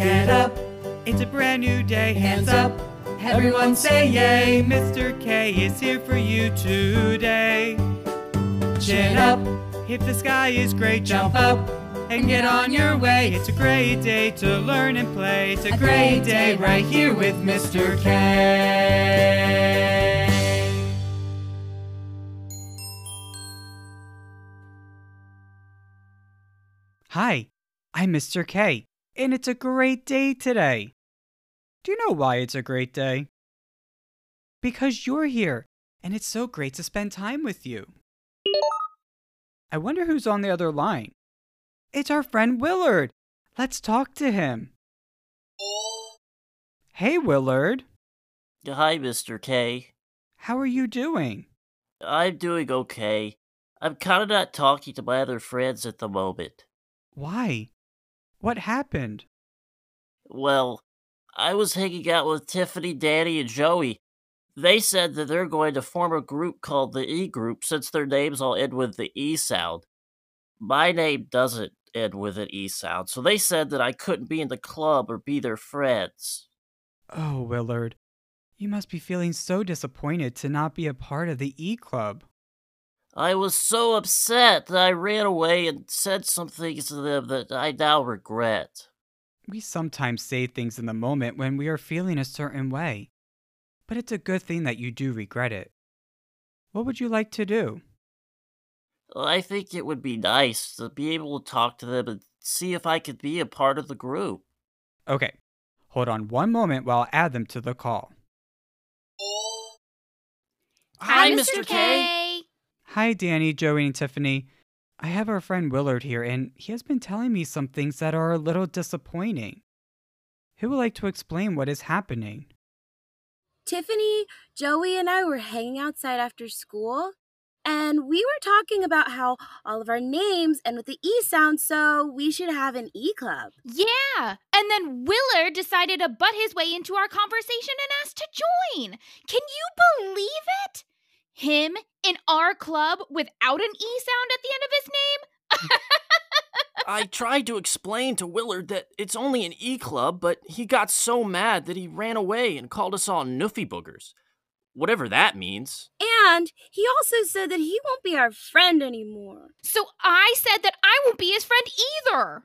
Get up, it's a brand new day. Hands up, everyone say yay. Mr. Kay is here for you today. Chin up, if the sky is gray, jump up and get on your way. It's a great day to learn and play. It's a, great day right here with Mr. Kay. Hi, I'm Mr. Kay, and it's a great day today. Do you know why it's a great day? Because you're here, and it's so great to spend time with you. I wonder who's on the other line. It's our friend Willard. Let's talk to him. Hey, Willard. Hi, Mr. Kay. How are you doing? I'm doing okay. I'm kind of not talking to my other friends at the moment. Why? What happened? Well, I was hanging out with Tiffany, Danny, and Joey. They said that they're going to form a group called the E Group since their names all end with the E sound. My name doesn't end with an E sound, so they said that I couldn't be in the club or be their friends. Oh, Willard. You must be feeling so disappointed to not be a part of the E Club. I was so upset that I ran away and said some things to them that I now regret. We sometimes say things in the moment when we are feeling a certain way, but it's a good thing that you do regret it. What would you like to do? I think it would be nice to be able to talk to them and see if I could be a part of the group. Okay, hold on one moment while I add them to the call. Hi, Mr. Kay. Hi, Danny, Joey, and Tiffany. I have our friend Willard here, and he has been telling me some things that are a little disappointing. Who would like to explain what is happening? Tiffany, Joey, and I were hanging outside after school, and we were talking about how all of our names end with the E sound, so we should have an E club. Yeah, and then Willard decided to butt his way into our conversation and asked to join. Can you believe it? Him in our club without an E sound at the end of his name? I tried to explain to Willard that it's only an E club, but he got so mad that he ran away and called us all Nuffy Boogers. Whatever that means. And he also said that he won't be our friend anymore. So I said that I won't be his friend either.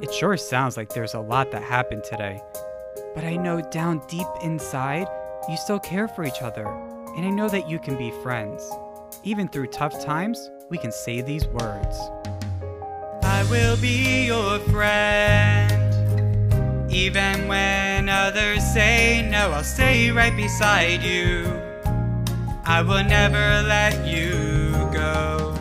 It sure sounds like there's a lot that happened today. But I know down deep inside, you still care for each other. And I know that you can be friends. Even through tough times, we can say these words I will be your friend. Even when others say no, I'll stay right beside you. I will never let you go.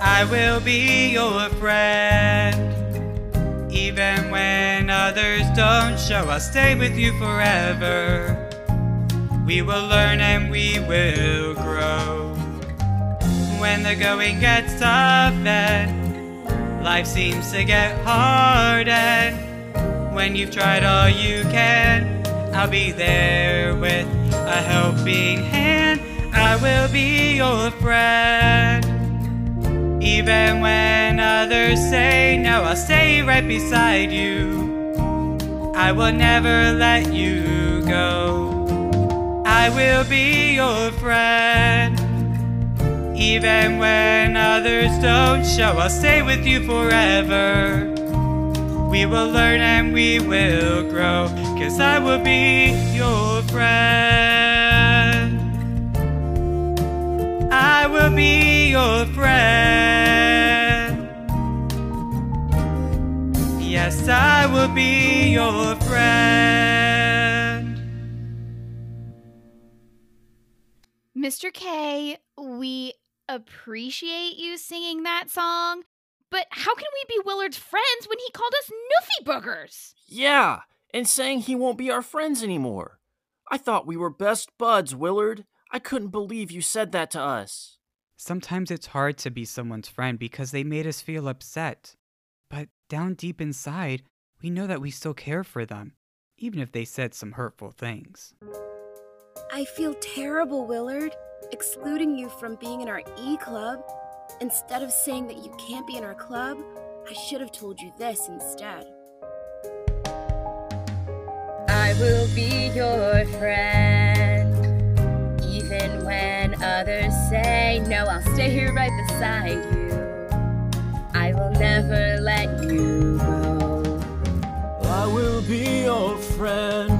I will be your friend. Even when others don't show, I'll stay with you forever. We will learn and we will grow. When the going gets tough and life seems to get hard, and when you've tried all you can, I'll be there with a helping hand. I will be your friend. Even when others say no, I'll stay right beside you. I will never let you go. I will be your friend. Even when others don't show, I'll stay with you forever. We will learn and we will grow, cause I will be your friend. I will be your friend. Yes, I will be your friend. Mr. Kay, we appreciate you singing that song, but how can we be Willard's friends when he called us Nuffy Boogers? Yeah, and saying he won't be our friends anymore. I thought we were best buds, Willard. I couldn't believe you said that to us. Sometimes it's hard to be someone's friend because they made us feel upset. But down deep inside, we know that we still care for them, even if they said some hurtful things. I feel terrible, Willard, excluding you from being in our E club. Instead of saying that you can't be in our club, I should have told you this instead. I will be your friend. Even when others say no, I'll stay here right beside you. I will never let you go. I will be your friend.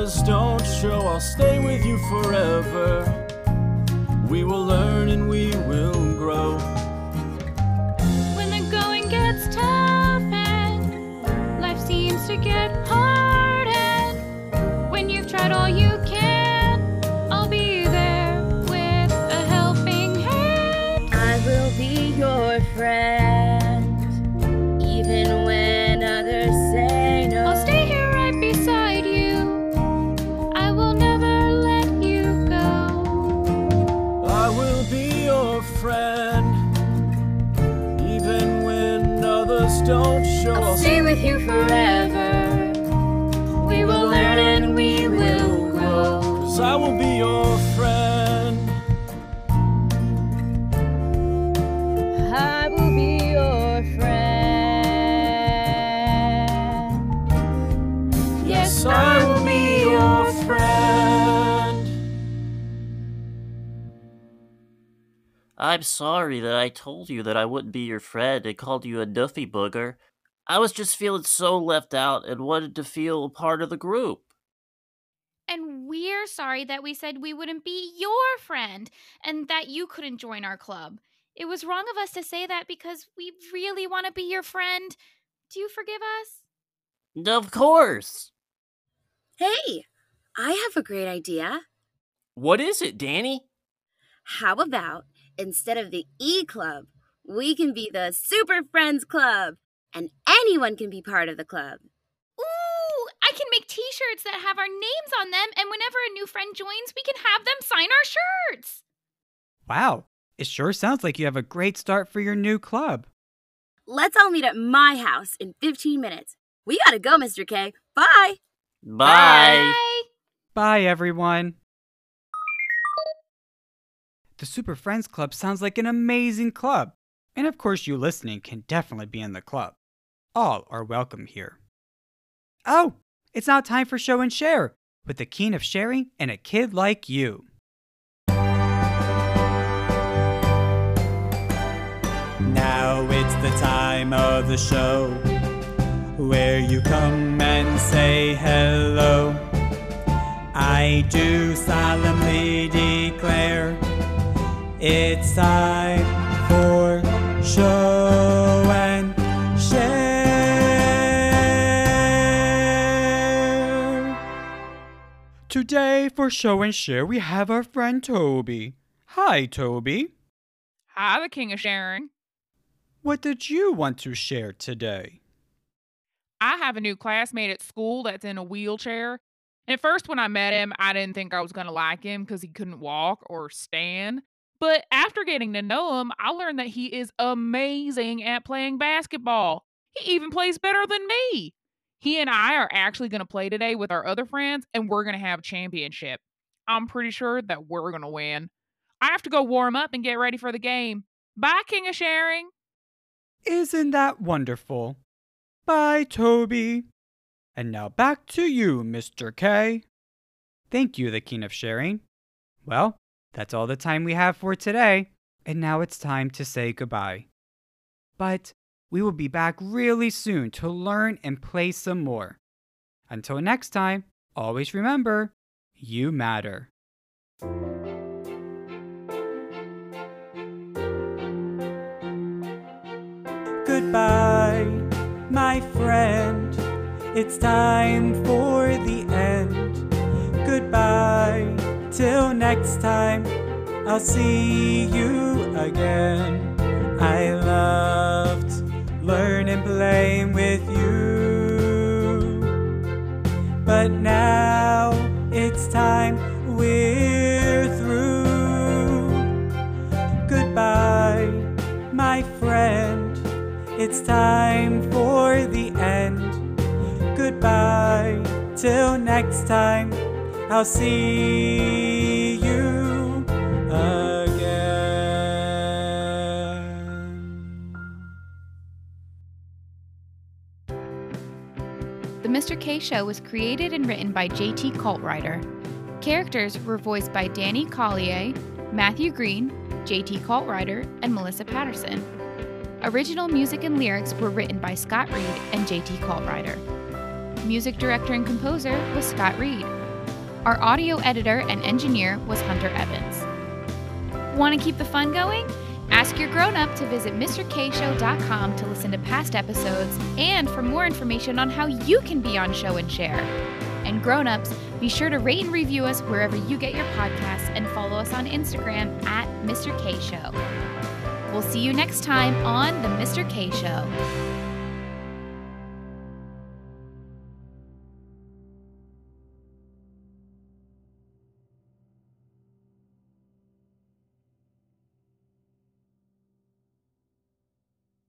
Others don't show, I'll stay with you forever. We will learn and we will don't show, I'll stay with you forever. We will learn and we will grow. Cause I will be your friend. I will be your friend. Yes, I will be your friend. I'm sorry that I told you that I wouldn't be your friend and called you a Nuffy booger. I was just feeling so left out and wanted to feel a part of the group. And we're sorry that we said we wouldn't be your friend and that you couldn't join our club. It was wrong of us to say that because we really want to be your friend. Do you forgive us? Of course. Hey, I have a great idea. What is it, Danny? How about instead of the E Club, we can be the Super Friends Club, and anyone can be part of the club. Ooh, I can make t shirts that have our names on them, and whenever a new friend joins, we can have them sign our shirts. Wow, it sure sounds like you have a great start for your new club. Let's all meet at my house in 15 minutes. We gotta go, Mr. Kay. Bye. Bye. Bye, everyone. The Super Friends Club sounds like an amazing club. And of course, you listening can definitely be in the club. All are welcome here. Oh, it's now time for Show and Share with the king of sharing and a kid like you. Now it's the time of the show where you come and say hello. I do solemnly declare it's time Today, for Show and Share, we have our friend Tobi. Hi, Tobi. Hi, the king of sharing. What did you want to share today? I have a new classmate at school that's in a wheelchair. And at first, when I met him, I didn't think I was going to like him because he couldn't walk or stand. But after getting to know him, I learned that he is amazing at playing basketball. He even plays better than me. He and I are actually going to play today with our other friends, and we're going to have championship. I'm pretty sure that we're going to win. I have to go warm up and get ready for the game. Bye, King of Sharing. Isn't that wonderful? Bye, Tobi. And now back to you, Mr. Kay. Thank you, the King of Sharing. Well, that's all the time we have for today, and now it's time to say goodbye. But we will be back really soon to learn and play some more. Until next time, always remember you matter. Goodbye, my friend. It's time for the end. Goodbye, till next time. I'll see you again. I loved learning playing with you. But now it's time we're through. Goodbye, my friend. It's time for the end. Goodbye, till next time. I'll see you. Mr. Kay Show was created and written by JT Cultrider. Characters were voiced by Danny Collier, Matthew Green, JT Cultrider, and Melissa Patterson. Original music and lyrics were written by Scott Reed and JT Cultrider. Music director and composer was Scott Reed. Our audio editor and engineer was Hunter Evans. Want to keep the fun going? Ask your grown up to visit misterkayshow.com to listen to past episodes and for more information on how you can be on Show and Share. And grown ups, be sure to rate and review us wherever you get your podcasts and follow us on Instagram at Mr. Kay Show. We'll see you next time on The Mr. Kay Show.